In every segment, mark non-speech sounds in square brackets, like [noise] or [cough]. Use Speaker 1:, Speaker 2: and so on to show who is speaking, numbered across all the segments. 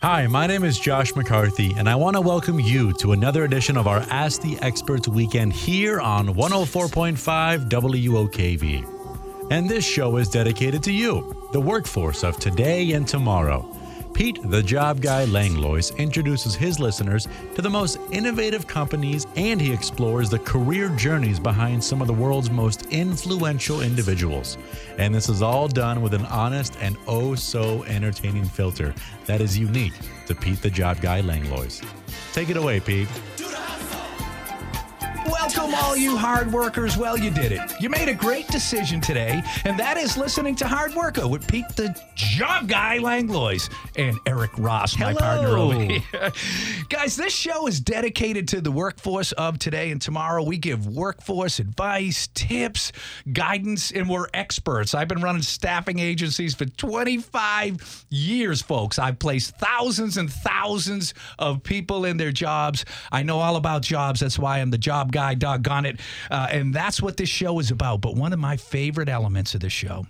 Speaker 1: Hi, my name is Josh McCarthy, and I want to welcome you to another edition of our Ask the Experts weekend here on 104.5 WOKV. And this show is dedicated to you, the workforce of today and tomorrow. Pete, the job guy Langlois, introduces his listeners to the most innovative companies and he explores the career journeys behind some of the world's most influential individuals. And this is all done with an honest and oh so entertaining filter that is unique to Pete, the job guy Langlois. Take it away, Pete.
Speaker 2: Welcome, all you hard workers. Well, you did it. You made a great decision today, and that is listening to Hard Worker with Pete, the job guy Langlois, and Eric Ross, my
Speaker 3: Hello.
Speaker 2: partner over here. [laughs] Guys, this show is dedicated to the workforce of today and tomorrow. We give workforce advice, tips, guidance, and we're experts. I've been running staffing agencies for 25 years, folks. I've placed thousands and thousands of people in their jobs. I know all about jobs. That's why I'm the job guy, doggone it. Uh, and that's what this show is about. But one of my favorite elements of the show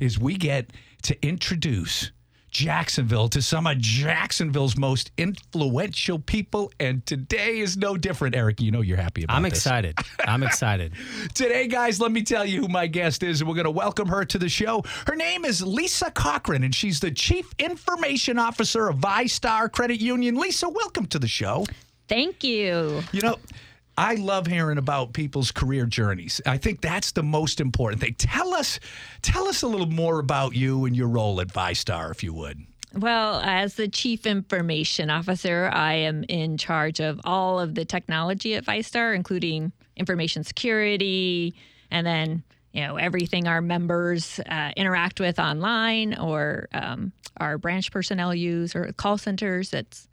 Speaker 2: is we get to introduce Jacksonville to some of Jacksonville's most influential people. And today is no different. Eric, you know you're happy about it.
Speaker 3: I'm
Speaker 2: this.
Speaker 3: excited. I'm excited. [laughs]
Speaker 2: Today, guys, let me tell you who my guest is, and we're going to welcome her to the show. Her name is Lisa Cochran, and she's the Chief Information Officer of VyStar Credit Union. Lisa, welcome to the show.
Speaker 4: Thank you.
Speaker 2: You know, I love hearing about people's career journeys. I think that's the most important thing. Tell us, tell us a little more about you and your role at VyStar, if you would.
Speaker 4: Well, as the Chief Information Officer, I am in charge of all of the technology at VyStar, including information security and then you know everything our members uh, interact with online or um, our branch personnel use or call centers. That's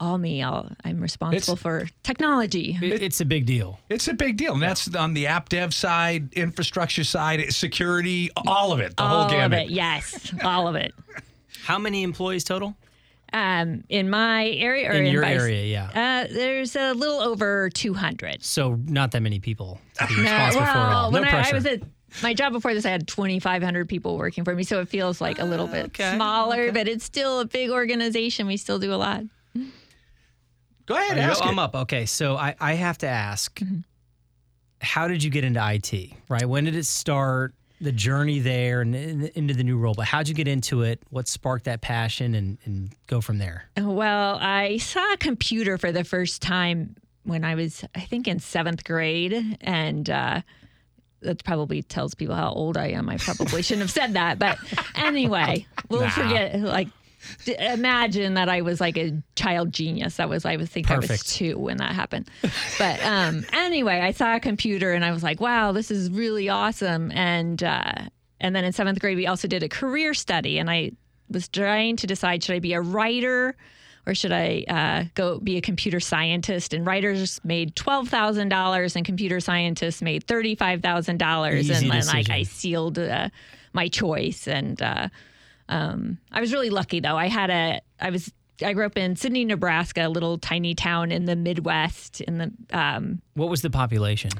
Speaker 4: all me. I'll, I'm responsible
Speaker 2: It's-
Speaker 4: for technology.
Speaker 3: It- it's a big deal.
Speaker 2: It's a big deal. And that's on the app dev side, infrastructure side, security, all of it, the
Speaker 4: all
Speaker 2: whole gamut.
Speaker 4: of it, yes, all of it. [laughs]
Speaker 3: How many employees total?
Speaker 4: Um, in my area or
Speaker 3: In your
Speaker 4: Vice-
Speaker 3: area, yeah.
Speaker 4: Uh, there's a little over 200.
Speaker 3: So not that many people to be [laughs]
Speaker 4: No,
Speaker 3: responsible for
Speaker 4: well,
Speaker 3: all. No
Speaker 4: when I,
Speaker 3: pressure.
Speaker 4: I was at my job before this, I had 2,500 people working for me, so it feels like a little bit
Speaker 3: okay,
Speaker 4: smaller, but it's still a big organization. We still do a lot.
Speaker 2: Go ahead,
Speaker 3: Are you-
Speaker 2: ask
Speaker 3: I'm up. Okay, so I, I have to ask, how did you get into IT? Right? When did it start? The journey there and into the new role, but how'd you get into it? What sparked that passion, and, and go from there?
Speaker 4: Well, I saw a computer for the first time when I was, I think, in seventh grade, and uh, that probably tells people how old I am. I probably shouldn't have said that, but [laughs] anyway, we'll forget. Like, d- imagine that I was like a child genius. That was, I would think I was two when that happened. But um, [laughs] anyway, I saw a computer and I was like, wow, this is really awesome. And uh, and then in seventh grade, we also did a career study, and I was trying to decide should I be a writer or should I uh, go be a computer scientist? And writers made twelve thousand dollars, and computer scientists made thirty five thousand dollars. And then like I sealed uh, my choice, and uh, um, I was really lucky though. I had a I was I grew up in Sidney, Nebraska, a little tiny town in the Midwest, in the um,
Speaker 3: What was the population?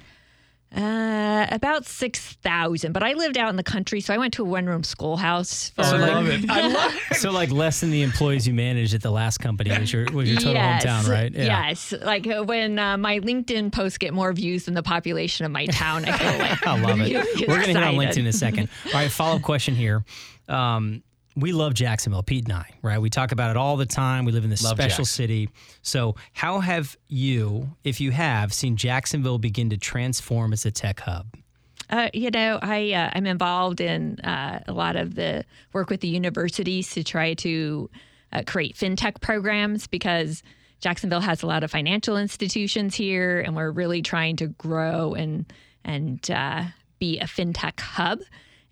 Speaker 4: uh, about six thousand. But I lived out in the country, so I went to a one room schoolhouse. For,
Speaker 2: I love it. I love it.
Speaker 3: so like less than the employees you managed at the last company was your was your total
Speaker 4: yes,
Speaker 3: hometown, right?
Speaker 4: Yes, like uh, when uh, my LinkedIn posts get more views than the population of my town, I feel like [laughs]
Speaker 3: I love it. [laughs] We're going to hit on. LinkedIn in a second. All right, follow up question here. Um, we love Jacksonville, Pete and I, right? We talk about it all the time. We live in this
Speaker 2: Love
Speaker 3: special
Speaker 2: Jax.
Speaker 3: city. So, how have you, if you have, seen Jacksonville begin to transform as a tech hub?
Speaker 4: Uh, you know, I uh, I'm involved in uh, a lot of the work with the universities to try to uh, create fintech programs because Jacksonville has a lot of financial institutions here, and we're really trying to grow and and uh, be a fintech hub.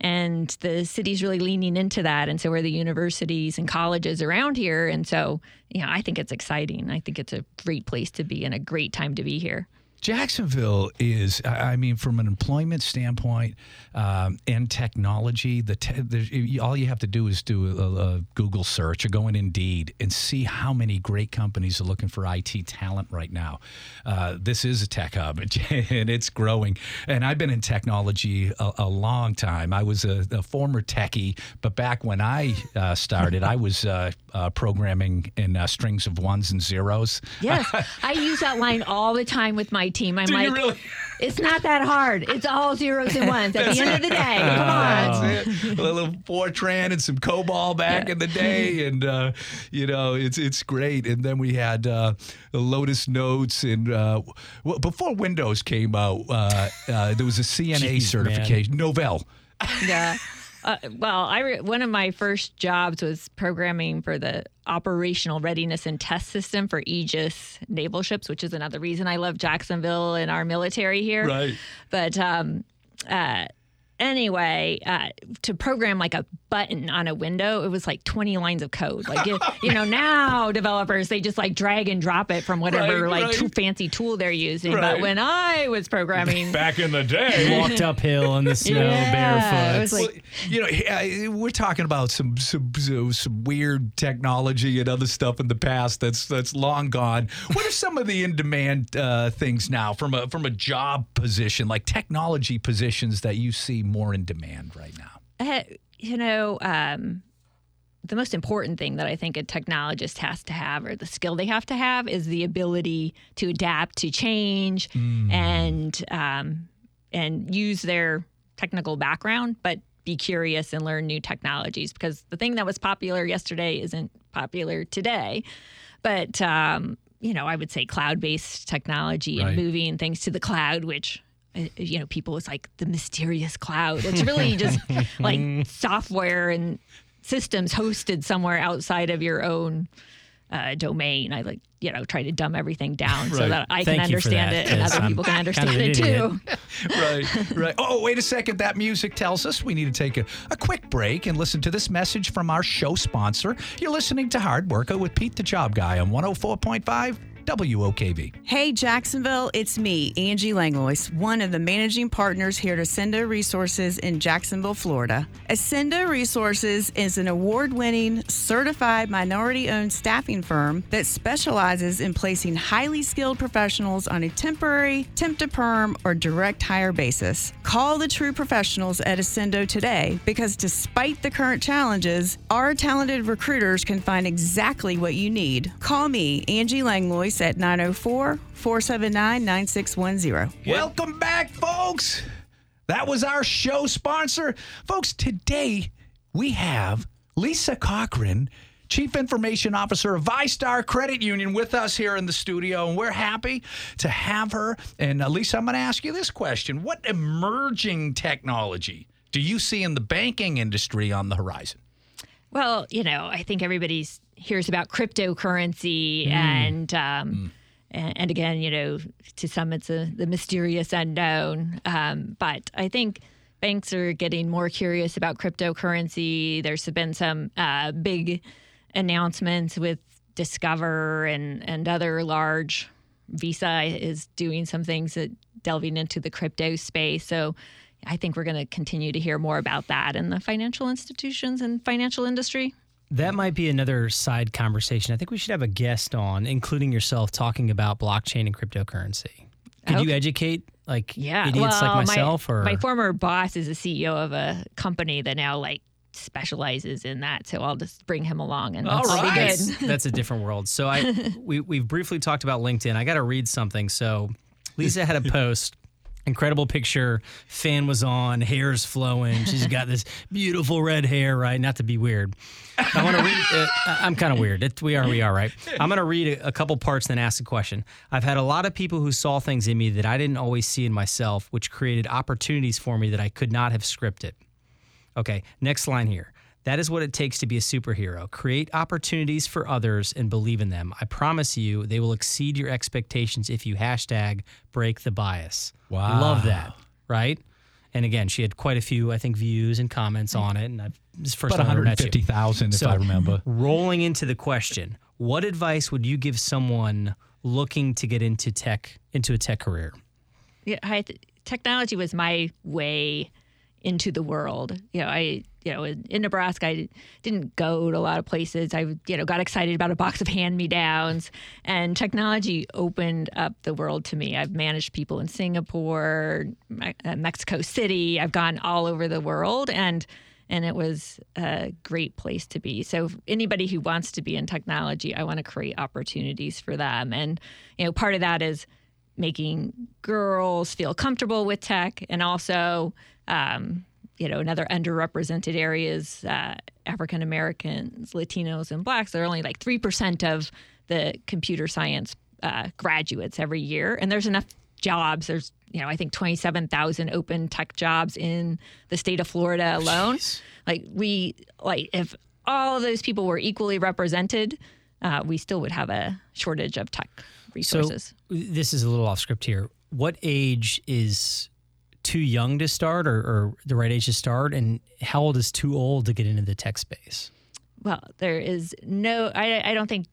Speaker 4: And the city's really leaning into that, and so are the universities and colleges around here. And so, know, I think it's exciting. I think it's a great place to be and a great time to be here.
Speaker 2: Jacksonville is, I mean, from an employment standpoint um, and technology, the, te- all you have to do is do a, a Google search or go in Indeed and see how many great companies are looking for IT talent right now. Uh, this is a tech hub [laughs] and it's growing. And I've been in technology a, a long time. I was a, a former techie, but back when I uh, started, I was uh, uh, programming in uh, strings of ones and zeros.
Speaker 4: Yes, I use that line all the time with my team. I'm
Speaker 2: Do you
Speaker 4: like,
Speaker 2: really?
Speaker 4: it's not that hard. It's all zeros and ones. At the end of the day, come on. [laughs]
Speaker 2: That's it. A little Fortran and some COBOL back in the day, [laughs] and uh, you know it's it's great. And then we had uh, Lotus Notes, and uh, well, before Windows came out, uh, uh, there was a CNA
Speaker 3: Jeez,
Speaker 2: certification, Novell.
Speaker 4: Yeah. Uh, well, I re- one of my first jobs was programming for the operational readiness and test system for Aegis naval ships, which is another reason I love Jacksonville and our military here.
Speaker 2: Right.
Speaker 4: But um, uh, anyway, uh, to program like a button on a window, it was like 20 lines of code. Like, you, [laughs] you know, now developers, they just like drag and drop it from whatever
Speaker 2: Right,
Speaker 4: like
Speaker 2: right.
Speaker 4: too fancy tool they're using.
Speaker 2: Right.
Speaker 4: But when I was programming,
Speaker 2: Back in the day.
Speaker 3: Walked uphill in the [laughs] snow
Speaker 4: Yeah, it
Speaker 3: barefoot.
Speaker 4: was like-
Speaker 2: Well, you know, we're talking about some, some some some weird technology and other stuff in the past that's that's long gone. What are some of the in-demand uh, things now from a from a job position, like technology positions that you see more in demand right now?
Speaker 4: Uh, you know, um, the most important thing that I think a technologist has to have, or the skill they have to have, is the ability to adapt to change and um, and use their technical background, but be curious and learn new technologies. Because the thing that was popular yesterday isn't popular today. But um, you know, I would say cloud-based technology
Speaker 2: Right.
Speaker 4: and moving things to the cloud, which you know, people it's like the mysterious cloud. It's really [laughs] just like software and systems hosted somewhere outside of your own uh, domain. I like, you know, try to dumb everything down so that I
Speaker 3: Thank
Speaker 4: can understand
Speaker 3: that,
Speaker 4: it and other
Speaker 3: I'm
Speaker 4: people can
Speaker 3: kind of
Speaker 4: understand it too. [laughs] [laughs]
Speaker 2: right, right. Oh, wait a second. That music tells us we need to take a, a quick break and listen to this message from our show sponsor. You're listening to Hard Worker with Pete the Job Guy on 104.5 WOKV.
Speaker 5: Hey, Jacksonville, it's me, Angie Langlois, one of the managing partners here at Ascendo Resources in Jacksonville, Florida. Ascendo Resources is an award winning, certified minority owned staffing firm that specializes in placing highly skilled professionals on a temporary, temp to perm, or direct hire basis. Call the true professionals at Ascendo today because despite the current challenges, our talented recruiters can find exactly what you need. Call me, Angie Langlois, at 904 479 9610.
Speaker 2: Welcome back, folks. That was our show sponsor. Folks, today we have Lisa Cochran, Chief Information Officer of VyStar Credit Union, with us here in the studio, and we're happy to have her. And uh, Lisa, I'm going to ask you this question What emerging technology do you see in the banking industry on the horizon?
Speaker 4: Well, you know, I think everybody's hears about cryptocurrency and um, and, and again, you know, to some it's a, the mysterious unknown. Um, but I think banks are getting more curious about cryptocurrency. There's been some uh, big announcements with Discover and and other large. Visa is doing some things that delving into the crypto space. So I think we're going to continue to hear more about that in the financial institutions and financial industry.
Speaker 3: That might be another side conversation. I think we should have a guest on, including yourself, talking about blockchain and cryptocurrency. Could you educate like
Speaker 4: Yeah,
Speaker 3: idiots
Speaker 4: well,
Speaker 3: like myself?
Speaker 4: my,
Speaker 3: or
Speaker 4: my former boss is a CEO of a company that now like specializes in that. So I'll just bring him along and
Speaker 2: All
Speaker 4: I'll
Speaker 2: right.
Speaker 3: that's, [laughs] that's a different world. So I [laughs] we we've briefly talked about LinkedIn. I got to read something. So Lisa had a [laughs] post. Incredible picture. Fan was on, hair's flowing. She's [laughs] got this beautiful red hair, right? Not to be weird. I want to read. Uh, I'm kind of weird. It, we are, we are, right? I'm going to read a, a couple parts, then ask a question. I've had a lot of people who saw things in me that I didn't always see in myself, which created opportunities for me that I could not have scripted. Okay, next line here. That is what it takes to be a superhero. Create opportunities for others and believe in them. I promise you, they will exceed your expectations if you hashtag break the bias.
Speaker 2: Wow.
Speaker 3: Love that, right? And again, she had quite a few, I think, views and comments on it. And I've, this first
Speaker 2: About
Speaker 3: time I ever met you.
Speaker 2: 150,000, if
Speaker 3: So-
Speaker 2: I remember.
Speaker 3: Rolling into the question, what advice would you give someone looking to get into tech into a tech career?
Speaker 4: Yeah, I, technology was my way into the world. You know, I you know in, in Nebraska I didn't go to a lot of places. I you know got excited about a box of hand me downs, and technology opened up the world to me. I've managed people in Singapore, uh, Mexico City. I've gone all over the world, and and it was a great place to be. So anybody who wants to be in technology, I want to create opportunities for them, and you know part of that is making girls feel comfortable with tech and also um, you know another underrepresented areas uh, african americans latinos and blacks they're only like 3% of the computer science uh, graduates every year. And there's enough jobs. There's you know i think 27000 open tech jobs in the state of florida alone. Like we like if all of those people were equally represented uh, we still would have a shortage of tech resources.
Speaker 3: So this is a little off script here. What age is too young to start, or, or the right age to start, and how old is too old to get into the tech space?
Speaker 4: well, there is no, I, I don't think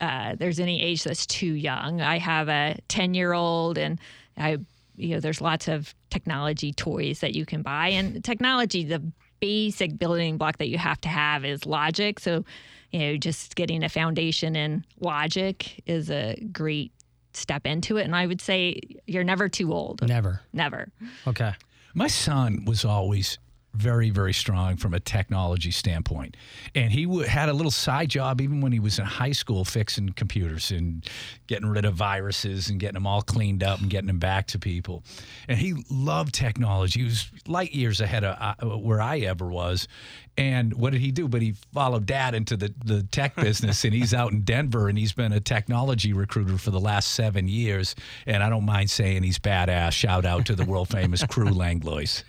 Speaker 4: uh, there's any age that's too young. I have a 10 year old, and I, you know, there's lots of technology toys that you can buy. And technology, the basic building block that you have to have is logic. So, you know, just getting a foundation in logic is a great step into it. And I would say you're never too old.
Speaker 3: Never.
Speaker 4: Never.
Speaker 3: Okay.
Speaker 2: My son was always very, very strong from a technology standpoint. And he w- had a little side job even when he was in high school fixing computers and getting rid of viruses and getting them all cleaned up and getting them back to people. And he loved technology. He was light years ahead of uh, where I ever was. And what did he do? But he followed dad into the, the tech business and he's out in Denver and he's been a technology recruiter for the last seven years. And I don't mind saying he's badass. Shout out to the world famous Crew [laughs] Langlois.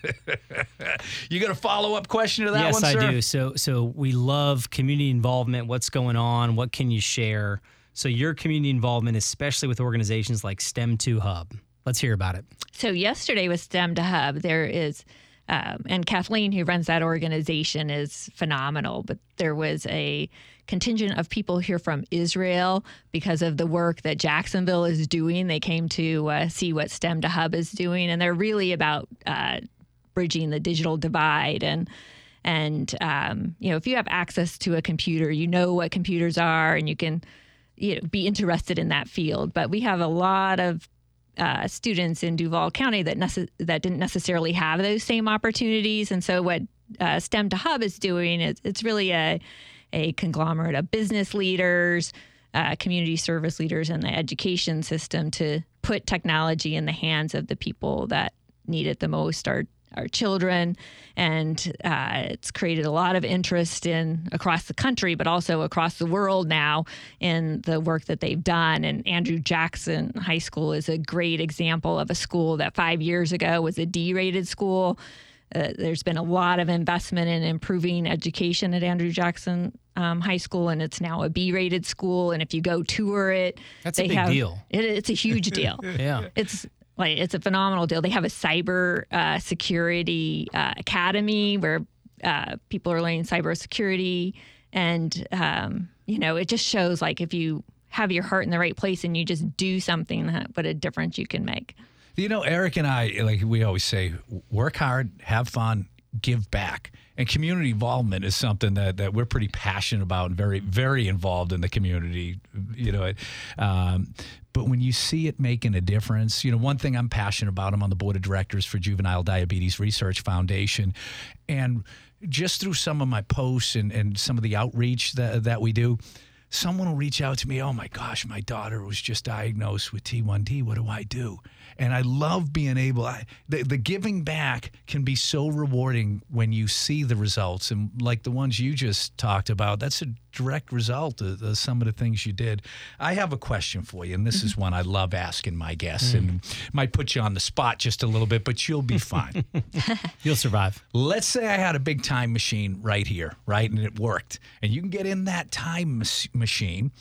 Speaker 2: [laughs] you got a follow up question to that
Speaker 3: yes,
Speaker 2: one,
Speaker 3: Yes,
Speaker 2: I
Speaker 3: do. So, so we love community involvement. What's going on? What can you share? So, your community involvement, especially with organizations like STEM2Hub. Let's hear about it.
Speaker 4: So yesterday with STEM2Hub. There is, um, and Kathleen, who runs that organization, is phenomenal. But there was a contingent of people here from Israel because of the work that Jacksonville is doing. They came to uh, see what STEM2Hub is doing, and they're really about uh, bridging the digital divide and. And um, you know, if you have access to a computer, you know what computers are, and you can, you know, be interested in that field. But we have a lot of uh, students in Duval County that nece- that didn't necessarily have those same opportunities. And so what uh, STEM2Hub is doing is it's really a a conglomerate of business leaders, uh, community service leaders, and the education system to put technology in the hands of the people that need it the most. Our our children, and uh, it's created a lot of interest in across the country, but also across the world now in the work that they've done. And Andrew Jackson High School is a great example of a school that five years ago was a D-rated school. Uh, there's been a lot of investment in improving education at Andrew Jackson um, High School, and it's now a B-rated school. And if you go tour it,
Speaker 3: That's a big
Speaker 4: have-
Speaker 3: deal.
Speaker 4: It, it's a huge deal [laughs]
Speaker 3: Yeah.
Speaker 4: it's like it's a phenomenal deal. They have a cyber uh, security uh, academy where uh, people are learning cyber security, and um, you know it just shows like if you have your heart in the right place and you just do something, that what a difference you can make.
Speaker 2: You know, Eric and I, like we always say, work hard, have fun, give back. And community involvement is something that, that we're pretty passionate about and very, very involved in the community. You know, um, but when you see it making a difference, you know, one thing I'm passionate about, I'm on the board of directors for Juvenile Diabetes Research Foundation. And just through some of my posts and, and some of the outreach that, that we do, someone will reach out to me, oh my gosh, my daughter was just diagnosed with T1D. What do I do? And I love being able, I, the, the giving back can be so rewarding when you see the results. And like the ones you just talked about, that's a direct result of, of some of the things you did. I have a question for you, and this is mm-hmm. one I love asking my guests, mm. and might put you on the spot just a little bit, but you'll be fine. [laughs]
Speaker 3: You'll survive.
Speaker 2: Let's say I had a big time machine right here, right? And it worked. And you can get in that time machine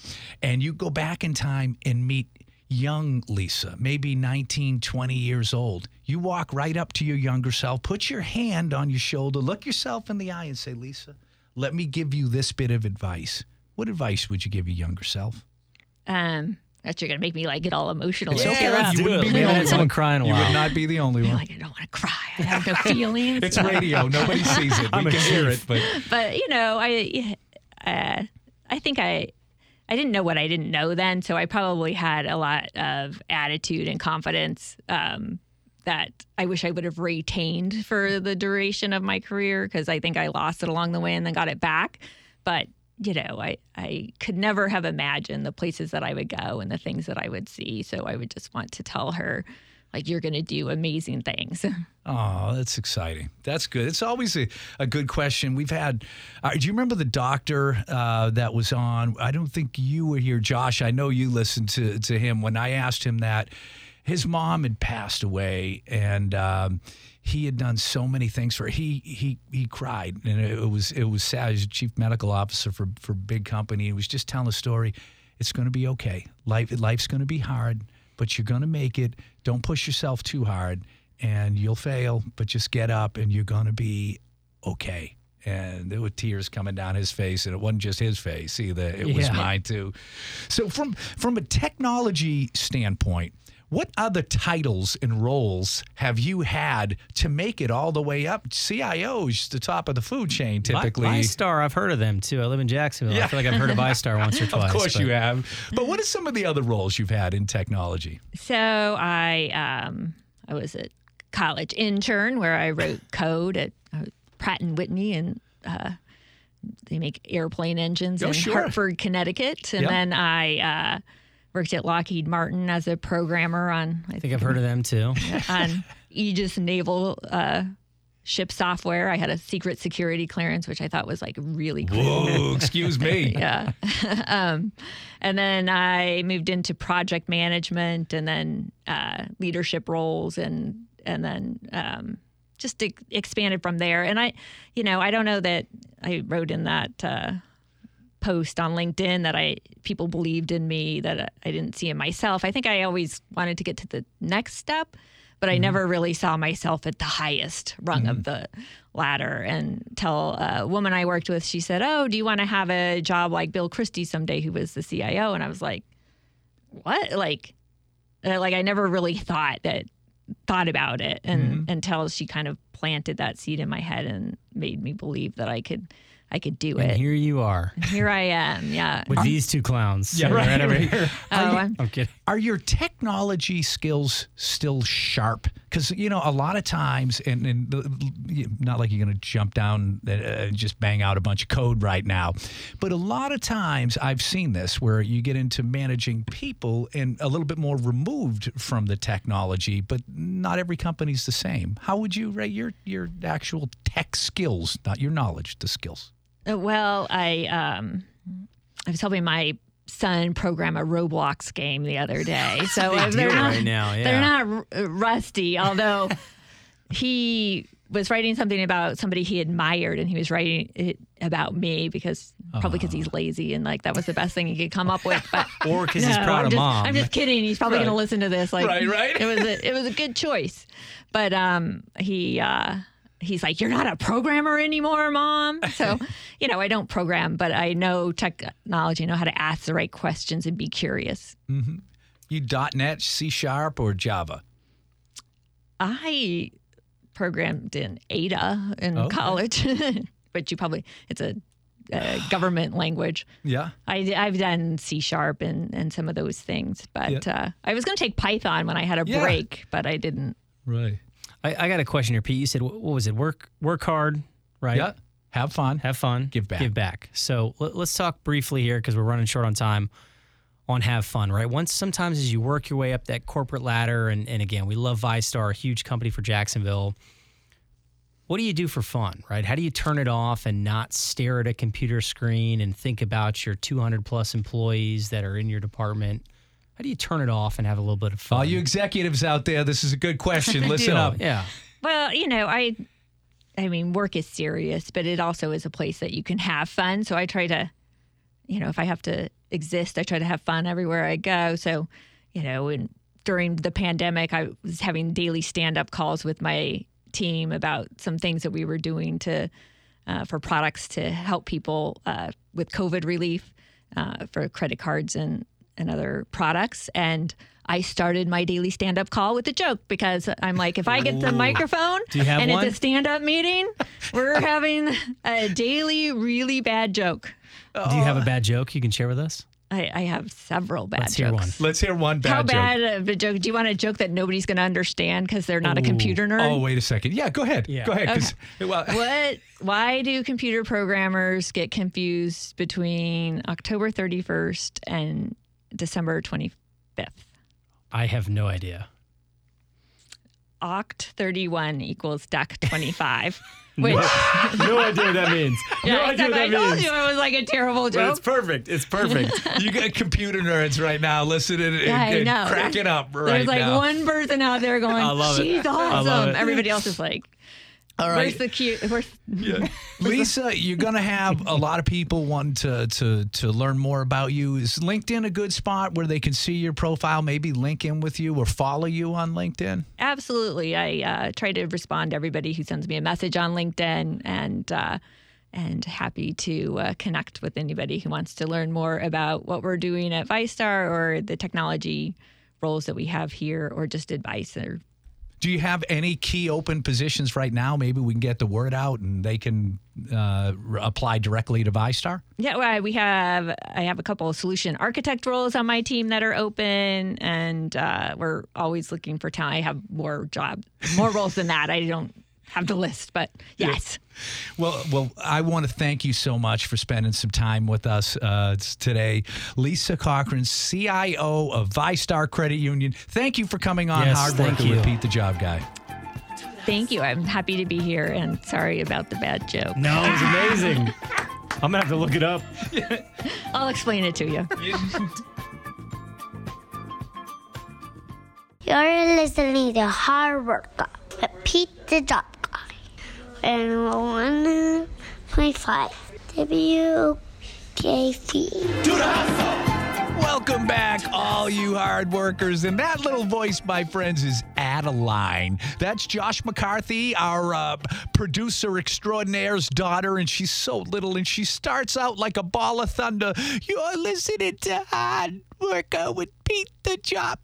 Speaker 2: and you go back in time and meet young Lisa, maybe 19, 20 years old. You walk right up to your younger self, put your hand on your shoulder, look yourself in the eye, and say, Lisa, let me give you this bit of advice. What advice would you give your younger self?
Speaker 4: Um, That you're gonna make me like get all emotional.
Speaker 2: It's
Speaker 4: and
Speaker 2: okay.
Speaker 4: tear up.
Speaker 2: You wouldn't be the only one.
Speaker 3: cry in a
Speaker 2: You would not be the only one.
Speaker 4: like I don't want to cry. I have no feelings.
Speaker 2: It's radio. Nobody sees it.
Speaker 3: I'm
Speaker 2: we can hear it, but
Speaker 4: but you know, I uh, I think I I didn't know what I didn't know then, so I probably had a lot of attitude and confidence um, that I wish I would have retained for the duration of my career because I think I lost it along the way and then got it back. But you know, I I could never have imagined the places that I would go and the things that I would see. So I would just want to tell her. Like you're going to do amazing things. [laughs]
Speaker 2: Oh, that's exciting. That's good. It's always a, a good question. We've had, uh, do you remember the doctor uh, that was on? I don't think you were here, Josh. I know you listened to, to him when I asked him that. His mom had passed away, and um, he had done so many things for her. He he he cried, and it, was it was sad. He's chief medical officer for for big company. He was just telling a story. It's going to be okay. Life life's going to be hard, but you're going to make it. Don't push yourself too hard and you'll fail, but just get up and you're going to be okay. And there were tears coming down his face, and it wasn't just his face either; it was mine too. So, from from a technology standpoint, what other titles and roles have you had to make it all the way up? CIO's the top of the food chain, typically.
Speaker 3: My, VyStar, I've heard of them too. I live in Jacksonville.
Speaker 2: Yeah.
Speaker 3: I feel like I've heard of VyStar once or [laughs] twice.
Speaker 2: of course,
Speaker 3: but-
Speaker 2: you have. But what are some of the other roles you've had in technology?
Speaker 4: So I um, I was a college intern where I wrote code at uh, Pratt and Whitney, and uh, they make airplane engines
Speaker 2: Oh,
Speaker 4: in
Speaker 2: sure.
Speaker 4: Hartford, Connecticut. And
Speaker 2: Yep.
Speaker 4: then I uh, worked at Lockheed Martin as a programmer on I
Speaker 3: I think I've heard of them too. [laughs]
Speaker 4: on Aegis Naval. Uh, Ship software. I had a secret security clearance, which I thought was like really cool.
Speaker 2: Whoa, excuse me. [laughs]
Speaker 4: Yeah. [laughs] um, and then I moved into project management and then uh, leadership roles and and then um, just ex- expanded from there. And I, you know, I don't know that I wrote in that uh, post on LinkedIn that I people believed in me that I didn't see in myself. I think I always wanted to get to the next step, but I mm-hmm. never really saw myself at the highest rung of mm-hmm. the ladder. Until a woman I worked with, she said, "Oh, do you want to have a job like Bill Christie someday, who was the CIO?" And I was like, "What?" Like, uh, like I never really thought that thought about it and mm-hmm. until she kind of planted that seed in my head and made me believe that I could I could do
Speaker 3: And
Speaker 4: it.
Speaker 3: here you are
Speaker 4: Here I am. Yeah. [laughs]
Speaker 3: with these two clowns.
Speaker 2: Yeah,
Speaker 3: sitting
Speaker 2: right,
Speaker 3: over [laughs] here.
Speaker 4: Oh, I'm-
Speaker 3: I'm kidding.
Speaker 2: Are your technology skills still sharp? Because you know, a lot of times, and, and the- not like you're going to jump down uh, and just bang out a bunch of code right now, but a lot of times I've seen this where you get into managing people and a little bit more removed from the technology, but not every company's the same. How would you rate your your actual tech skills, not your knowledge, the skills?
Speaker 4: Uh, Well, I um, I was helping my son program a Roblox game the other day, [laughs] so
Speaker 3: Big
Speaker 4: uh, they're not
Speaker 3: right now,
Speaker 4: they're not r- uh, rusty. Although [laughs] he was writing something about somebody he admired, and he was writing it about me because probably because he's lazy and like that was the best thing he could come up with. But [laughs]
Speaker 3: Or because he's proud
Speaker 4: I'm
Speaker 3: of
Speaker 4: just,
Speaker 3: mom.
Speaker 4: I'm just kidding. He's probably
Speaker 2: Right.
Speaker 4: going to listen to this. Like,
Speaker 2: Right, right.
Speaker 4: It was a, it was a good choice, but um, he uh, he's like, "You're not a programmer anymore, mom." [laughs] So, you know, I don't program, but I know technology, I know how to ask the right questions and be curious.
Speaker 2: You .NET, C Sharp, or Java?
Speaker 4: I programmed in Ada in
Speaker 2: Okay.
Speaker 4: college, [laughs] but you probably it's a, [sighs] government language.
Speaker 2: Yeah.
Speaker 4: I, I've done C sharp and, and some of those things, but uh, I was going to take Python when I had a
Speaker 2: Yeah.
Speaker 4: break, but I didn't.
Speaker 2: Right.
Speaker 3: I, I got a question here, Pete. You said what was it? Work work hard, right?
Speaker 2: Yeah. Have fun.
Speaker 3: Have fun.
Speaker 2: Give back.
Speaker 3: Give back. So let, us talk briefly here because we're running short on time. On have fun, right? Once sometimes as you work your way up that corporate ladder, and, and again, we love VyStar, a huge company for Jacksonville. What do you do for fun, right? How do you turn it off and not stare at a computer screen and think about your 200 plus employees that are in your department? How do you turn it off and have a little bit of fun?
Speaker 2: All you executives out there, this is a good question. [laughs] Listen
Speaker 3: Deal.
Speaker 2: up.
Speaker 3: Yeah.
Speaker 4: Well, you know, I, I mean, work is serious, but it also is a place that you can have fun. So I try to, you know, if I have to exist, I try to have fun everywhere I go. So, you know, and during the pandemic, I was having daily stand-up calls with my team about some things that we were doing to, uh, for products to help people uh, with COVID relief uh, for credit cards and and other products. And I started my daily stand up call with a joke because I'm like, if I get the microphone
Speaker 3: Do you have
Speaker 4: and
Speaker 3: one?
Speaker 4: it's a stand up meeting, we're [laughs] having a daily, really bad joke.
Speaker 3: Do you have a bad joke you can share with us?
Speaker 4: I, I have several bad
Speaker 3: Let's
Speaker 4: jokes.
Speaker 3: hear one.
Speaker 2: Let's hear one bad joke.
Speaker 4: How
Speaker 2: joke.
Speaker 4: bad of a joke? Do you want a joke that nobody's going to understand because they're not a computer nerd?
Speaker 2: Oh, wait a second. Yeah, go ahead.
Speaker 3: Yeah.
Speaker 2: Go ahead. 'cause- well, [laughs]
Speaker 4: what why do computer programmers get confused between October 31st and December 25th?
Speaker 3: I have no idea.
Speaker 4: Oct 31 equals Dec [laughs] 25. Which, [laughs]
Speaker 3: no idea what that means.
Speaker 4: yeah, exactly. I told you it was like a terrible joke.
Speaker 3: It's perfect. It's perfect. [laughs]
Speaker 2: you got computer nerds right now listening and,
Speaker 4: Yeah,
Speaker 2: and
Speaker 4: know.
Speaker 2: cracking up right
Speaker 4: There's like
Speaker 2: now.
Speaker 4: one person out there going,
Speaker 3: I love it.
Speaker 4: "She's awesome." Everybody else is like,
Speaker 2: All
Speaker 4: "Where's the cute?" Where's [laughs]
Speaker 2: Yeah. [laughs] Lisa, you're going to have a lot of people wanting to, to, to learn more about you. Is LinkedIn a good spot where they can see your profile, maybe link in with you or follow you on LinkedIn?
Speaker 4: Absolutely. I uh, try to respond to everybody who sends me a message on LinkedIn and uh, and happy to uh, connect with anybody who wants to learn more about what we're doing at VyStar or the technology roles that we have here or just advice or
Speaker 2: Do you have any key open positions right now? Maybe we can get the word out and they can uh, apply directly to VyStar?
Speaker 4: yeah well, we have i have a couple of solution architect roles on my team that are open and uh, we're always looking for talent i have more job more roles than that i don't have the list but yes
Speaker 2: Well, well, I want to thank you so much for spending some time with us uh, today. Lisa Cochran, CIO of VyStar Credit Union. Thank you for coming on
Speaker 3: Yes,
Speaker 2: Hard
Speaker 3: thank
Speaker 2: Work to. Repeat the Job Guy.
Speaker 4: thank you i'm happy to be here and sorry about the bad joke
Speaker 3: No, it's amazing. [laughs] I'm gonna have to look it up. [laughs]
Speaker 4: I'll explain it to you.
Speaker 6: You're listening to Hard Work Guy, Repeat the Job Guy, and 1.5 WKV.
Speaker 2: Welcome back, all you hard workers. And that little voice, my friends, is Adeline. That's Josh McCarthy, our uh, producer extraordinaire's daughter. And she's so little and she starts out like a ball of thunder. You're listening to Hard Worker with Pete the Guy.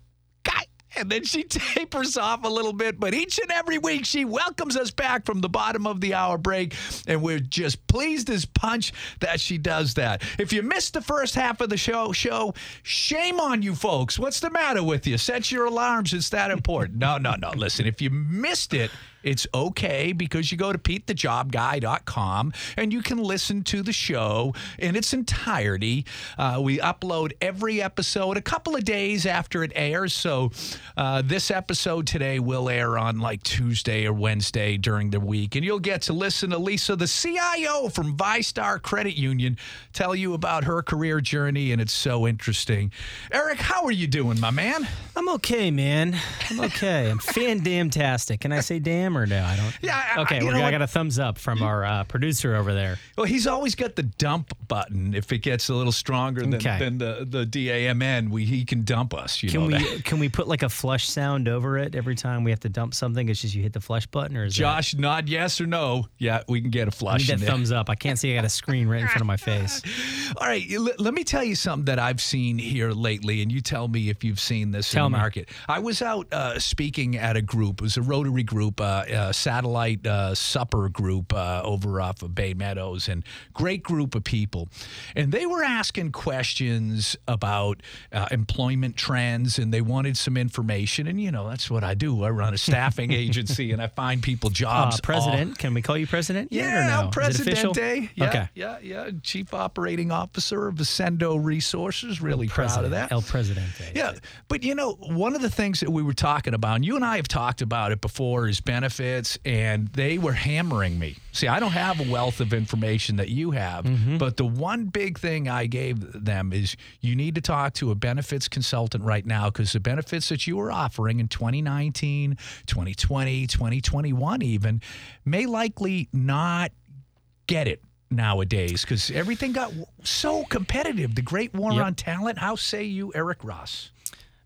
Speaker 2: And then she [laughs] tapers off a little bit, but each and every week she welcomes us back from the bottom of the hour break, and we're just pleased as punch that she does that. If you missed the first half of the show, show, shame on you folks. What's the matter with you? Set your alarms. It's that important. No, no, no. Listen, if you missed it, it's okay because you go to PeteTheJobGuy.com and you can listen to the show in its entirety. Uh, we upload every episode a couple of days after it airs. So uh, this episode today will air on like Tuesday or Wednesday during the week. And you'll get to listen to Lisa, the CIO from VyStar Credit Union, tell you about her career journey. And it's so interesting. Eric, how are you doing, my man?
Speaker 3: I'm okay, man. I'm okay. I'm fan damn tastic. Can I say damn or no? I don't.
Speaker 2: Yeah, I-
Speaker 3: Okay,
Speaker 2: know
Speaker 3: I got a thumbs up from our uh, producer over there.
Speaker 2: Well, he's always got the dump button. If it gets a little stronger than,
Speaker 3: Okay.
Speaker 2: than the the DAMN, we he can dump us. You
Speaker 3: Can
Speaker 2: know
Speaker 3: we
Speaker 2: that.
Speaker 3: can we put like a flush sound over it every time we have to dump something? It's just you hit the flush button, or is that-
Speaker 2: Josh, nod yes or no. Yeah, we can get a flush
Speaker 3: need
Speaker 2: in
Speaker 3: that thumbs up. I can't see. I got a screen right in front of my face. [laughs]
Speaker 2: All right, let me tell you something that I've seen here lately, and you tell me if you've seen this
Speaker 3: Tell
Speaker 2: in the
Speaker 3: me.
Speaker 2: market. I was out uh, speaking at a group. It was a Rotary group, uh, uh, satellite uh, supper group uh, over off of Baymeadows, and great group of people. And they were asking questions about uh, employment trends, and they wanted some information. And you know, that's what I do. I run a staffing [laughs] agency, and I find people
Speaker 3: Uh,
Speaker 2: jobs. all-
Speaker 3: president, can we call you president? yet
Speaker 2: yeah,
Speaker 3: or no?
Speaker 2: I'm
Speaker 3: Is it official?
Speaker 2: Presidente. Yeah,
Speaker 3: Okay.
Speaker 2: yeah, yeah. Chief Operating Officer of Ascendo Resources. Really proud of that.
Speaker 3: El Presidente.
Speaker 2: yeah, but you know, one of the things that we were talking about, and you and I have talked about it before, is benefits, and they were hammering me. See, I don't have a wealth of information that you have,
Speaker 3: Mm-hmm.
Speaker 2: but the one big thing I gave them is you need to talk to a benefits consultant right now because the benefits that you are offering in 2019, 2020, 2021 even may likely not get it nowadays because everything got so competitive. The great war
Speaker 3: Yep.
Speaker 2: on talent. How say you, Eric Ross?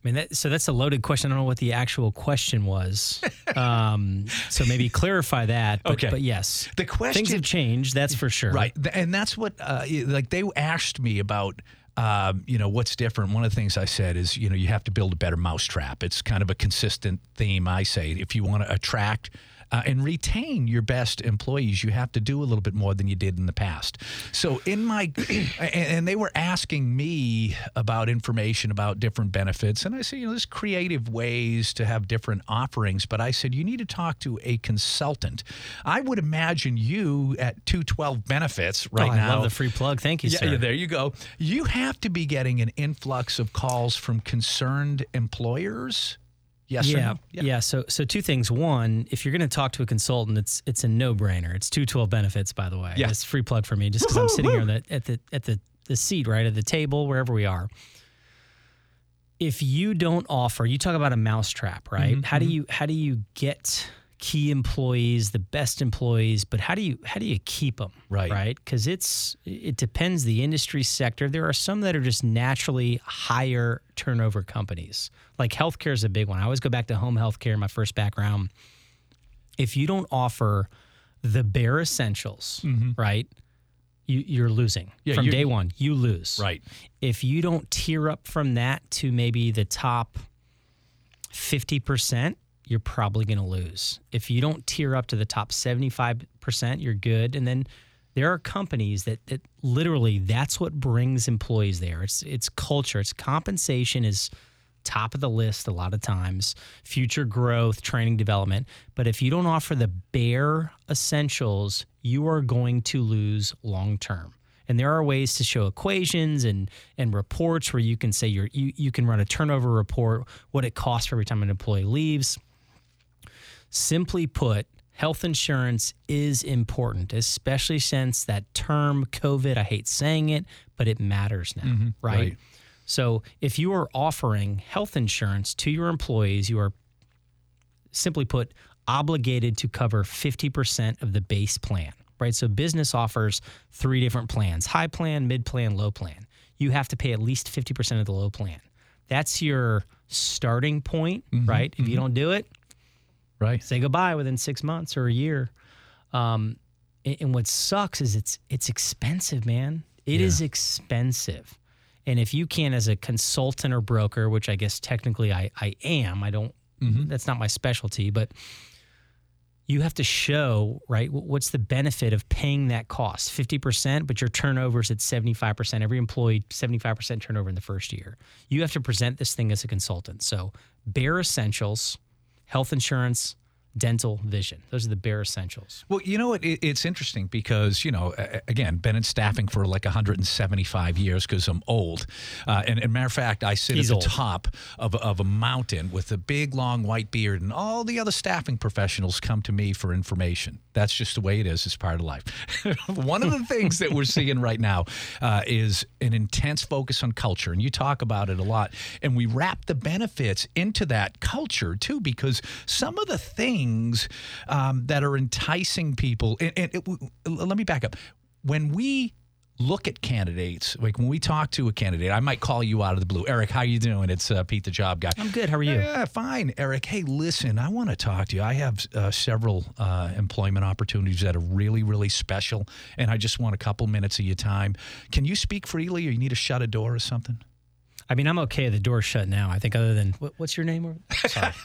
Speaker 3: I mean, that, so that's a loaded question. I don't know what the actual question was. [laughs] Um, so maybe clarify that. But,
Speaker 2: Okay.
Speaker 3: But yes,
Speaker 2: The question-
Speaker 3: things have changed. That's for sure.
Speaker 2: Right, and that's what uh, like they asked me about um, you know, what's different? One of the things I said is, you know, you have to build a better mousetrap. It's kind of a consistent theme. I say if you want to attract uh, and retain your best employees, you have to do a little bit more than you did in the past. So, in my, [clears throat] and, they were asking me about information about different benefits. And I said, you know, there's creative ways to have different offerings, but I said, you need to talk to a consultant. I would imagine you at 212 Benefits right
Speaker 3: oh, I
Speaker 2: now.
Speaker 3: love the free plug. Thank you,
Speaker 2: Yeah,
Speaker 3: sir.
Speaker 2: yeah, there you go. You have to be getting an influx of calls from concerned employers. Yes
Speaker 3: yeah,
Speaker 2: no?
Speaker 3: yeah. So, so two things. One, if you're going to talk to a consultant, it's it's a no brainer. It's two twelve benefits, by the way.
Speaker 2: Yeah.
Speaker 3: it's free plug for me, just because I'm sitting here at the, at the at the the seat, right at the table, wherever we are. If you don't offer, you talk about a mousetrap, right?
Speaker 2: Mm-hmm,
Speaker 3: how do you how do you get key employees, the best employees, but how do you how do you keep them?
Speaker 2: Right.
Speaker 3: right? Because it's it depends the industry sector. There are some that are just naturally higher turnover companies. Like healthcare is a big one. I always go back to home healthcare, my first background. If you don't offer the bare essentials, right, you, you're losing
Speaker 2: Mm-hmm. Yeah,
Speaker 3: from day one. You lose.
Speaker 2: Right.
Speaker 3: If you don't tier up from that to maybe the top fifty percent, you're probably going to lose. If you don't tier up to the top 75%, you're good. And then there are companies that, that literally that's what brings employees there. It's it's culture, it's compensation is top of the list a lot of times, future growth, training development. But if you don't offer the bare essentials, you are going to lose long term. And there are ways to show equations and and reports where you can say you you can run a turnover report, what it costs for every time an employee leaves. Simply put, health insurance is important, especially since that term COVID, I hate saying it, but it matters now, mm-hmm. right?
Speaker 2: right.
Speaker 3: So if you are offering health insurance to your employees, you are simply put obligated to cover 50% of the base plan, right? So business offers three different plans high plan, mid plan, low plan. You have to pay at least 50% of the low plan. That's your starting point, mm-hmm. right? If you mm-hmm. don't do it,
Speaker 2: Right.
Speaker 3: say goodbye within six months or a year. Um, and, and what sucks is it's it's expensive, man. It is expensive. And if you can, as a consultant or broker, which I guess technically I, I am, I don't, that's not my specialty, but you have to show, right, what's the benefit of paying that cost? 50%, but your turnover is at 75%. Every employee, 75% turnover in the first year. You have to present this thing as a consultant. So, bare essentials, health insurance, dental, vision. Those are the bare essentials.
Speaker 2: Well, you know what? It, it's interesting because, you know, again, been in staffing for like 175 years because I'm old. Uh, and, and matter of fact, I sit
Speaker 3: He's
Speaker 2: at the
Speaker 3: old.
Speaker 2: top of, a- of a mountain with a big, long white beard, and all the other staffing professionals come to me for information. That's just the way it is. It's part of life. [laughs] One of the things that we're seeing right now uh, is an intense focus on culture. And you talk about it a lot. And we wrap the benefits into that culture too, because some of the things um, that are enticing people, and, and it, let me back up. When we look at candidates, like when we talk to a candidate, I might call you out of the blue. Eric, how you doing? It's uh, Pete the Job Guy.
Speaker 3: I'm good. How are you?
Speaker 2: Yeah, fine, Eric. Hey, listen, I want to talk to you. I have uh, several uh, employment opportunities that are really, really special, and I just want a couple minutes of your time. Can you speak freely, or you need to shut a door or something?
Speaker 3: I mean, I'm okay. The door's shut now. I think, other than what, what's your name? Sorry. [laughs]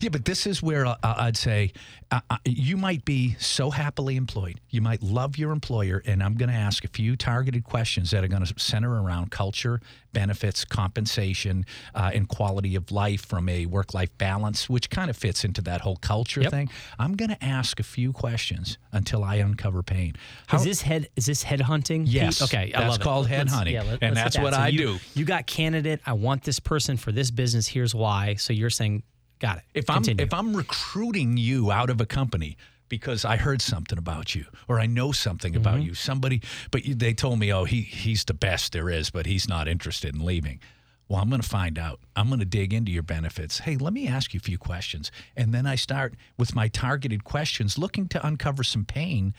Speaker 2: Yeah, but this is where uh, I'd say uh, uh, you might be so happily employed. You might love your employer, and I'm going to ask a few targeted questions that are going to center around culture, benefits, compensation, uh, and quality of life from a work life balance, which kind of fits into that whole culture
Speaker 3: Yep.
Speaker 2: thing. I'm going to ask a few questions until I uncover pain. How-
Speaker 3: is this head? Is this head hunting? Pete?
Speaker 2: Yes,
Speaker 3: Okay. I
Speaker 2: that's
Speaker 3: love it.
Speaker 2: called
Speaker 3: Let's-
Speaker 2: head hunting,
Speaker 3: yeah, let-
Speaker 2: and that's
Speaker 3: that.
Speaker 2: what
Speaker 3: So
Speaker 2: I
Speaker 3: you-
Speaker 2: do.
Speaker 3: You got candidate. I want this person for this business. Here's why. So you're saying, got it.
Speaker 2: if I'm if I'm recruiting you out of a company because I heard something about you or I know something
Speaker 3: Mm-hmm.
Speaker 2: about you, somebody, but you, they told me, oh, he he's the best there is, but he's not interested in leaving. Well, I'm going to find out. I'm going to dig into your benefits. Hey, let me ask you a few questions, and then I start with my targeted questions, looking to uncover some pain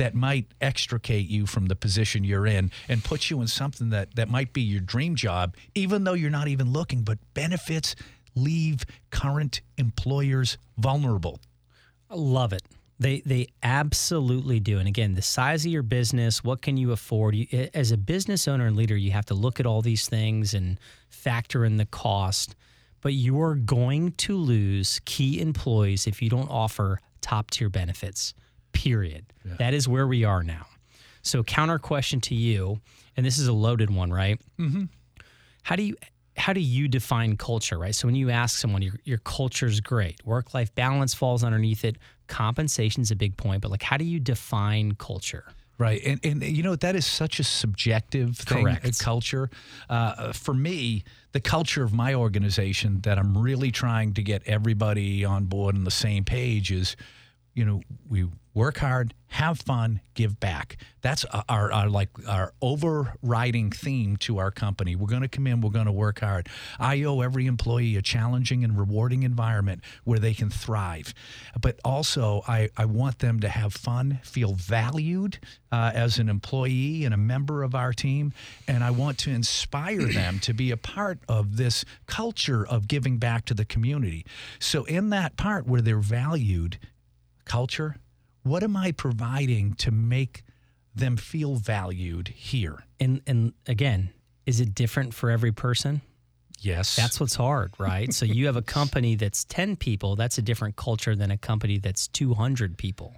Speaker 2: that might extricate you from the position you're in and put you in something that that might be your dream job, even though you're not even looking. But benefits leave current employers vulnerable.
Speaker 3: Love it. They they absolutely do. And again, the size of your business, what can you afford? You, as a business owner and leader, you have to look at all these things and factor in the cost. But you're going to lose key employees if you don't offer top tier benefits. Period. That is where we are now. So counter question to you, and this is a loaded one, right? Mm-hmm. How do you how do you define culture, right? So when you ask someone, your your culture is great, work life balance falls underneath it, Compensation is a big point, but like how do you define culture?
Speaker 2: Right, and and you know that is such a subjective thing.
Speaker 3: Correct.
Speaker 2: Culture, uh, for me, the culture of my organization that I'm really trying to get everybody on board on the same page is, you know, we work hard, have fun, give back. That's our, our like our overriding theme to our company. We're going to come in, we're going to work hard. I owe every employee a challenging and rewarding environment where they can thrive. But also, I, I want them to have fun, feel valued uh, as an employee and a member of our team. And I want to inspire [clears throat] them to be a part of this culture of giving back to the community. So, in that part where they're valued, culture, what am I providing to make them feel valued here?
Speaker 3: And and again, is it different for every person?
Speaker 2: Yes.
Speaker 3: That's what's hard, right? so you have a company that's 10 people, that's a different culture than a company that's 200 people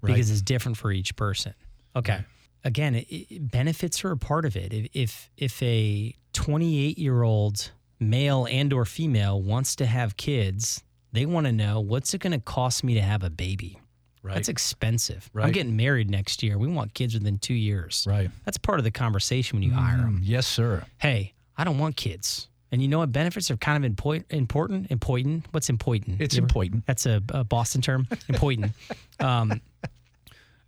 Speaker 3: because it's different for each person. Okay. Again, it, it, benefits are a part of it. If if, if a 28-year-old male and or female wants to have kids, they want to know what's it going to cost me to have a baby?
Speaker 2: right.
Speaker 3: That's expensive. I'm getting married next year. We want kids within 2 years.
Speaker 2: right.
Speaker 3: That's part of the conversation when you hire them
Speaker 2: Mm, yes, sir.
Speaker 3: hey, I don't want kids. And you know what? Benefits are kind of impo- important. Important. What's important?
Speaker 2: It's
Speaker 3: ever-
Speaker 2: important.
Speaker 3: That's a, a Boston term. [laughs] Important. um,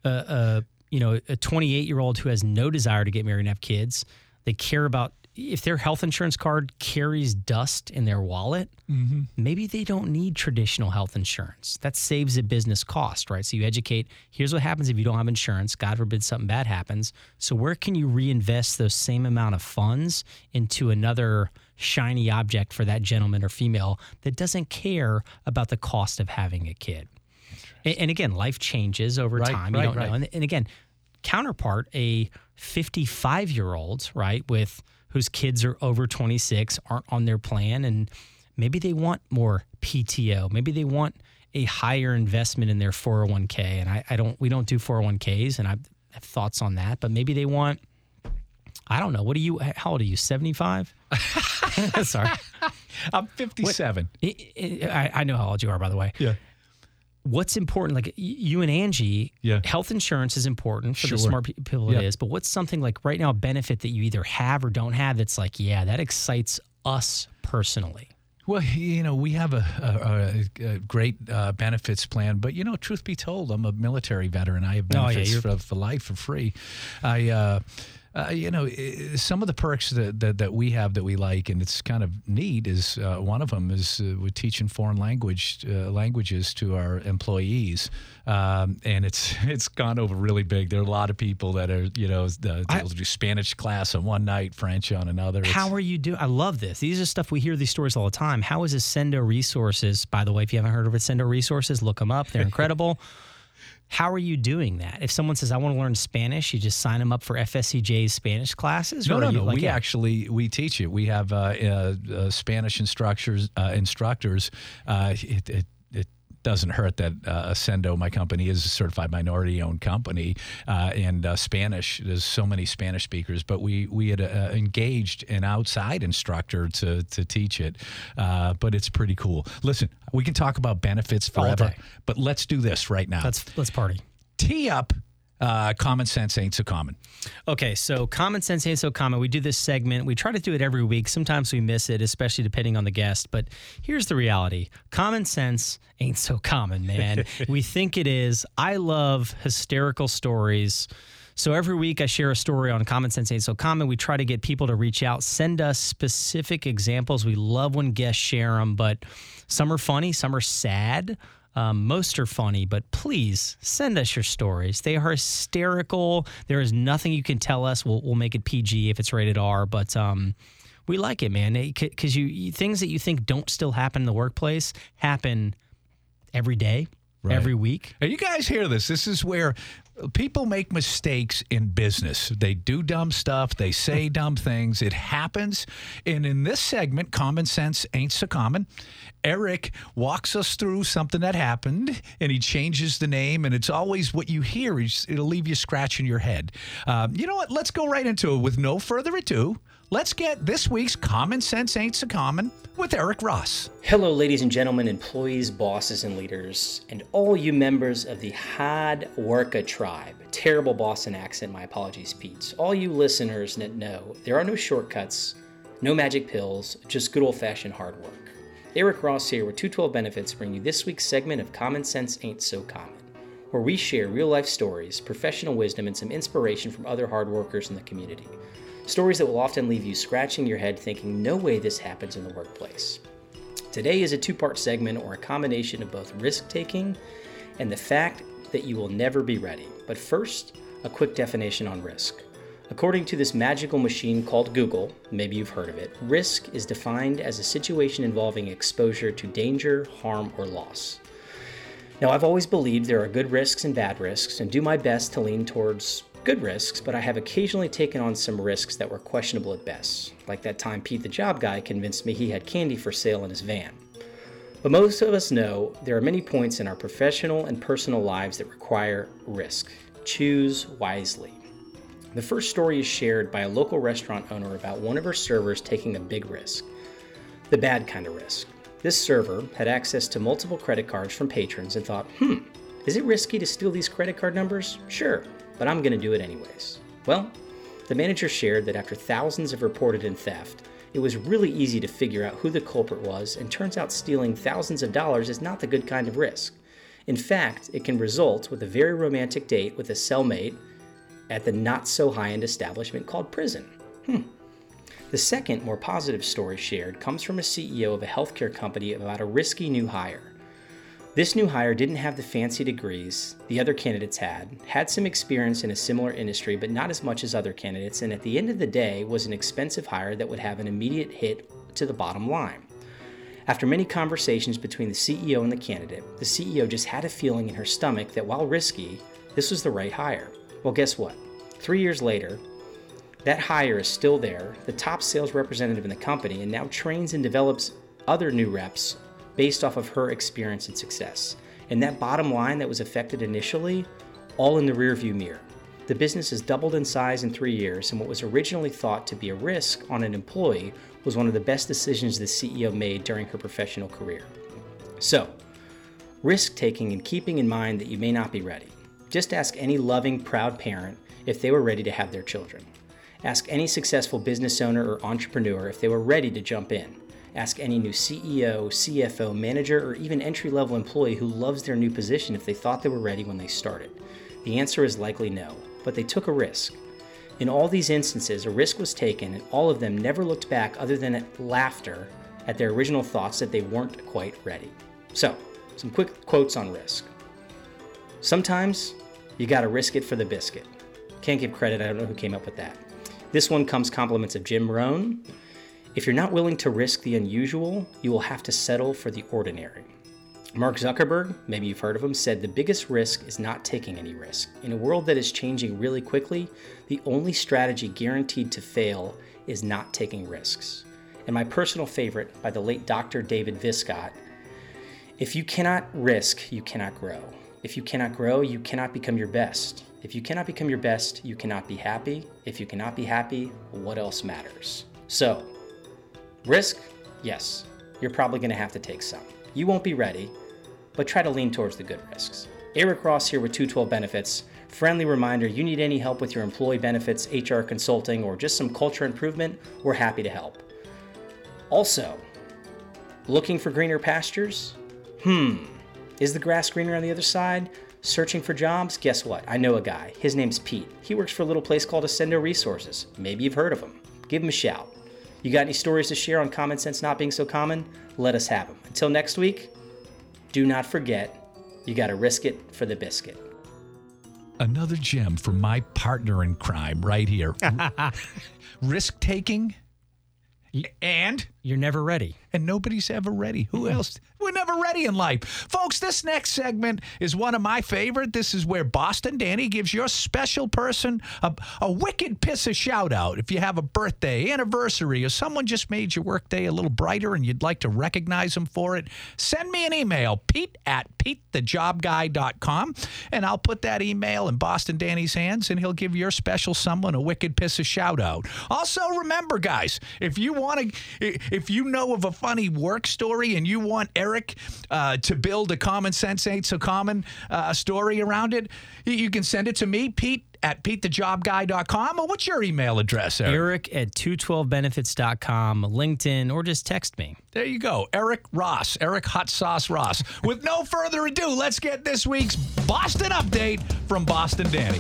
Speaker 3: uh, uh, you know, a 28 year old who has no desire to get married and have kids. They care about if their health insurance card carries dust in their wallet. Mm-hmm. Maybe they don't need traditional health insurance. That saves a business cost, right? So you educate. Here's what happens if you don't have insurance. God forbid something bad happens. So where can you reinvest those same amount of funds into another shiny object for that gentleman or female that doesn't care about the cost of having a kid? And, and again, life changes over
Speaker 2: Right,
Speaker 3: time.
Speaker 2: right,
Speaker 3: you don't
Speaker 2: right.
Speaker 3: know. And, and again, counterpart, a 55 year old, right, with whose kids are over 26, aren't on their plan, and maybe they want more PTO. Maybe they want a higher investment in their 401k. And I, I don't, we don't do 401ks, and I have thoughts on that. But maybe they want, I don't know. What are you? How old are you? 75? [laughs] Sorry, [laughs]
Speaker 2: I'm 57.
Speaker 3: I, I, I know how old you are, by the way.
Speaker 2: Yeah.
Speaker 3: What's important like you and angie
Speaker 2: Yeah.
Speaker 3: health insurance is important for the smart people
Speaker 2: Yeah.
Speaker 3: it is but what's something like right now a benefit that you either have or don't have that's like yeah that excites us personally
Speaker 2: Well, you know, we have a, a, a, great uh, benefits plan, but you know, truth be told, I'm a military veteran. I have
Speaker 3: Oh, yeah,
Speaker 2: benefits for, for life for free. I, uh, uh, you know, some of the perks that, that, that we have that we like, and it's kind of neat, is uh, one of them is uh, we're teaching foreign language uh, languages to our employees, um, and it's [laughs] it's gone over really big. There are a lot of people that are, you know, uh, they'll do Spanish class on one night, French on another. It's-
Speaker 3: how are you doing i love this. These are stuff we hear these stories all the time. How is ascendo resources by the way if you haven't heard of ascendo resources look them up. They're [laughs] incredible how are you doing that if someone says i want to learn spanish you just sign them up for fscj's spanish classes
Speaker 2: No, no, no.
Speaker 3: like,
Speaker 2: we
Speaker 3: yeah,
Speaker 2: actually we teach it. We have uh, uh, uh, Spanish instructors. Uh, instructors. Uh, it it doesn't hurt that uh, Ascendo, my company, is a certified minority-owned company, uh, and uh, Spanish. There's so many Spanish speakers, but we we had uh, engaged an outside instructor to to teach it. Uh, but it's pretty cool. Listen, we can talk about benefits forever, but let's do this right now.
Speaker 3: let's let's party
Speaker 2: tee up. Uh, common sense ain't so common.
Speaker 3: Okay, so common sense ain't so common. We do this segment. We try to do it every week. Sometimes we miss it, especially depending on the guest. But here's the reality common sense ain't so common, man. [laughs] we think it is. I love hysterical stories. So every week I share a story on Common Sense Ain't So Common. We try to get people to reach out, send us specific examples. We love when guests share them, but some are funny, some are sad. Um, most are funny, but please send us your stories. They are hysterical. There is nothing you can tell us. We'll, we'll make it PG if it's rated R, but um, we like it, man. Because you, you things that you think don't still happen in the workplace happen every day. every week.
Speaker 2: And you guys hear this. This is where people make mistakes in business. They do dumb stuff, they say dumb things. It happens. And in this segment, Common Sense Ain't So Common, Eric walks us through something that happened and he changes the name. And it's always what you hear, it'll leave you scratching your head. Um, you know what? Let's go right into it with no further ado. Let's get this week's Common Sense Ain't So Common with Eric Ross.
Speaker 7: Hello, ladies and gentlemen, employees, bosses, and leaders, and all you members of the Hard Worker tribe. Terrible Boston accent, my apologies, Pete. All you listeners that know there are no shortcuts, no magic pills, just good old fashioned hard work. Eric Ross here with 212 Benefits bring you this week's segment of Common Sense Ain't So Common, where we share real life stories, professional wisdom, and some inspiration from other hard workers in the community. Stories that will often leave you scratching your head thinking, no way this happens in the workplace. Today is a two part segment or a combination of both risk taking and the fact that you will never be ready. But first, a quick definition on risk. According to this magical machine called Google, maybe you've heard of it, risk is defined as a situation involving exposure to danger, harm, or loss. Now, I've always believed there are good risks and bad risks, and do my best to lean towards good risks, but I have occasionally taken on some risks that were questionable at best, like that time Pete the job guy convinced me he had candy for sale in his van. But most of us know there are many points in our professional and personal lives that require risk. Choose wisely. The first story is shared by a local restaurant owner about one of her servers taking a big risk. The bad kind of risk. This server had access to multiple credit cards from patrons and thought, hmm, is it risky to steal these credit card numbers? Sure, but I'm going to do it anyways. Well, the manager shared that after thousands have reported in theft, it was really easy to figure out who the culprit was, and turns out stealing thousands of dollars is not the good kind of risk. In fact, it can result with a very romantic date with a cellmate at the not so high end establishment called prison. Hmm. The second, more positive story shared comes from a CEO of a healthcare company about a risky new hire. This new hire didn't have the fancy degrees the other candidates had, had some experience in a similar industry, but not as much as other candidates, and at the end of the day was an expensive hire that would have an immediate hit to the bottom line. After many conversations between the CEO and the candidate, the CEO just had a feeling in her stomach that while risky, this was the right hire. Well, guess what? Three years later, that hire is still there, the top sales representative in the company, and now trains and develops other new reps based off of her experience and success. And that bottom line that was affected initially, all in the rearview mirror. The business has doubled in size in three years, and what was originally thought to be a risk on an employee was one of the best decisions the CEO made during her professional career. So, risk taking and keeping in mind that you may not be ready. Just ask any loving, proud parent if they were ready to have their children. Ask any successful business owner or entrepreneur if they were ready to jump in. Ask any new CEO, CFO, manager, or even entry level employee who loves their new position if they thought they were ready when they started. The answer is likely no, but they took a risk. In all these instances, a risk was taken, and all of them never looked back other than at laughter at their original thoughts that they weren't quite ready. So, some quick quotes on risk. Sometimes you gotta risk it for the biscuit. Can't give credit, I don't know who came up with that. This one comes compliments of Jim Rohn. If you're not willing to risk the unusual, you will have to settle for the ordinary. Mark Zuckerberg, maybe you've heard of him, said the biggest risk is not taking any risk. In a world that is changing really quickly, the only strategy guaranteed to fail is not taking risks. And my personal favorite by the late Dr. David Viscott if you cannot risk, you cannot grow. If you cannot grow, you cannot become your best. If you cannot become your best, you cannot be happy. If you cannot be happy, what else matters? So, Risk? Yes, you're probably going to have to take some. You won't be ready, but try to lean towards the good risks. Eric Ross here with 212 Benefits. Friendly reminder you need any help with your employee benefits, HR consulting, or just some culture improvement, we're happy to help. Also, looking for greener pastures? Hmm, is the grass greener on the other side? Searching for jobs? Guess what? I know a guy. His name's Pete. He works for a little place called Ascendo Resources. Maybe you've heard of him. Give him a shout. You got any stories to share on common sense not being so common? Let us have them. Until next week, do not forget, you got to risk it for the biscuit.
Speaker 2: Another gem from my partner in crime right here. [laughs] Risk taking and
Speaker 3: You're never ready.
Speaker 2: and nobody's ever ready. Who else? We're never ready in life. Folks, this next segment is one of my favorite. This is where Boston Danny gives your special person a, a wicked piss of shout out. If you have a birthday, anniversary, or someone just made your workday a little brighter and you'd like to recognize them for it, send me an email, pete at petethejobguy.com, and I'll put that email in Boston Danny's hands and he'll give your special someone a wicked piss of shout out. Also, remember, guys, if you want to, if you know of a funny work story and you want Eric uh, to build a common sense ain't so common uh, story around it, you- you can send it to me, Pete at petethejobguy.com. Or what's your email address, Eric?
Speaker 3: Eric at 212benefits.com, LinkedIn, or just text me.
Speaker 2: There you go. Eric Ross, Eric Hot Sauce Ross. With no further ado, let's get this week's Boston update from Boston Danny.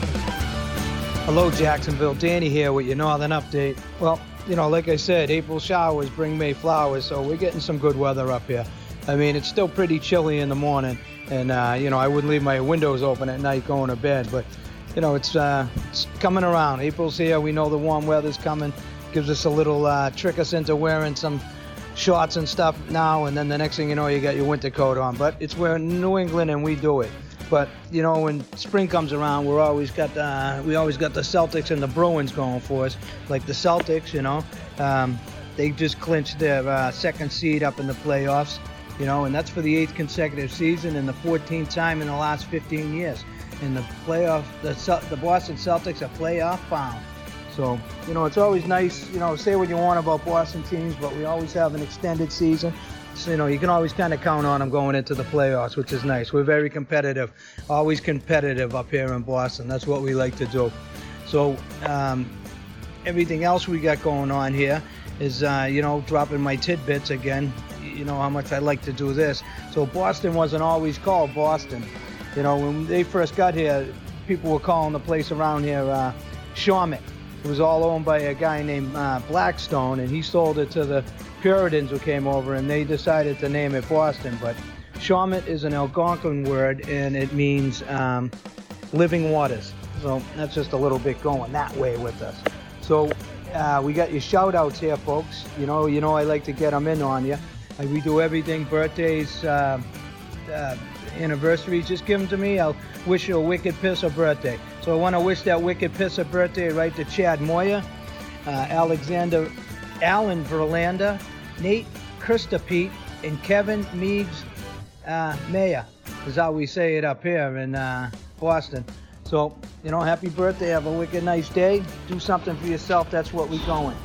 Speaker 8: Hello, Jacksonville. Danny here with your Northern Update. Well, you know, like I said, April showers bring May flowers, so we're getting some good weather up here. I mean, it's still pretty chilly in the morning, and, uh, you know, I wouldn't leave my windows open at night going to bed, but, you know, it's, uh, it's coming around. April's here. We know the warm weather's coming. Gives us a little, uh, trick us into wearing some shorts and stuff now, and then the next thing you know, you got your winter coat on. But it's we're New England, and we do it. But you know, when spring comes around, we're always got uh, we always got the Celtics and the Bruins going for us. Like the Celtics, you know, um, they just clinched their uh, second seed up in the playoffs. You know, and that's for the eighth consecutive season and the 14th time in the last 15 years. In the playoff, the the Boston Celtics are playoff bound. So, you know, it's always nice, you know, say what you want about Boston teams, but we always have an extended season. So, you know, you can always kind of count on them going into the playoffs, which is nice. We're very competitive, always competitive up here in Boston. That's what we like to do. So, um, everything else we got going on here is, uh, you know, dropping my tidbits again. You know how much I like to do this. So, Boston wasn't always called Boston. You know, when they first got here, people were calling the place around here uh, Shawmut. It was all owned by a guy named uh, Blackstone, and he sold it to the Puritans who came over, and they decided to name it Boston. But Shawmut is an Algonquin word, and it means um, living waters. So that's just a little bit going that way with us. So uh, we got your shout outs here, folks. You know, you know I like to get them in on you. We do everything, birthdays, uh, uh, anniversaries. Just give them to me. I'll wish you a wicked piss of birthday. So I want to wish that wicked piss of birthday right to Chad Moya, uh, Alexander, Alan Verlander, Nate Christopete, and Kevin Meigs uh, Mayer is how we say it up here in uh, Boston. So, you know, happy birthday. Have a wicked nice day. Do something for yourself. That's what we're going,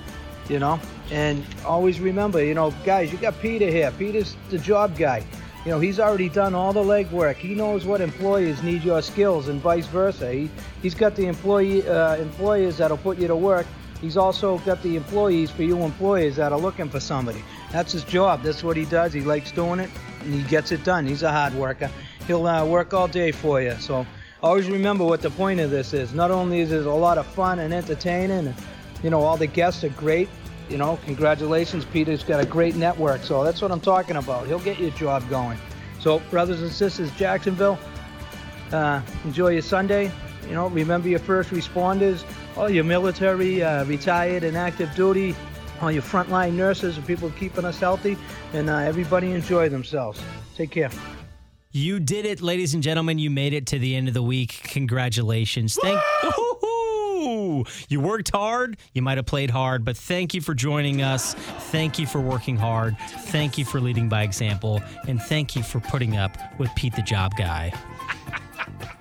Speaker 8: you know. And always remember, you know, guys, you got Peter here. Peter's the job guy. You know, he's already done all the legwork. He knows what employers need your skills and vice versa. He, he's got the employee uh, employers that'll put you to work. He's also got the employees for you employers that are looking for somebody. That's his job. That's what he does. He likes doing it, and he gets it done. He's a hard worker. He'll uh, work all day for you. So always remember what the point of this is. Not only is it a lot of fun and entertaining, and you know all the guests are great. You know, congratulations, Peter's got a great network. So that's what I'm talking about. He'll get your job going. So brothers and sisters, Jacksonville, uh, enjoy your Sunday. You know, remember your first responders, all your military, uh, retired and active duty, all your frontline nurses and people keeping us healthy, and uh, everybody enjoy themselves. Take care.
Speaker 3: You did it, ladies and gentlemen. You made it to the end of the week. Congratulations. Thank Woo-hoo-hoo! You worked hard. You might have played hard, but thank you for joining us. Thank you for working hard. Thank you for leading by example. And thank you for putting up with Pete the Job Guy. [laughs]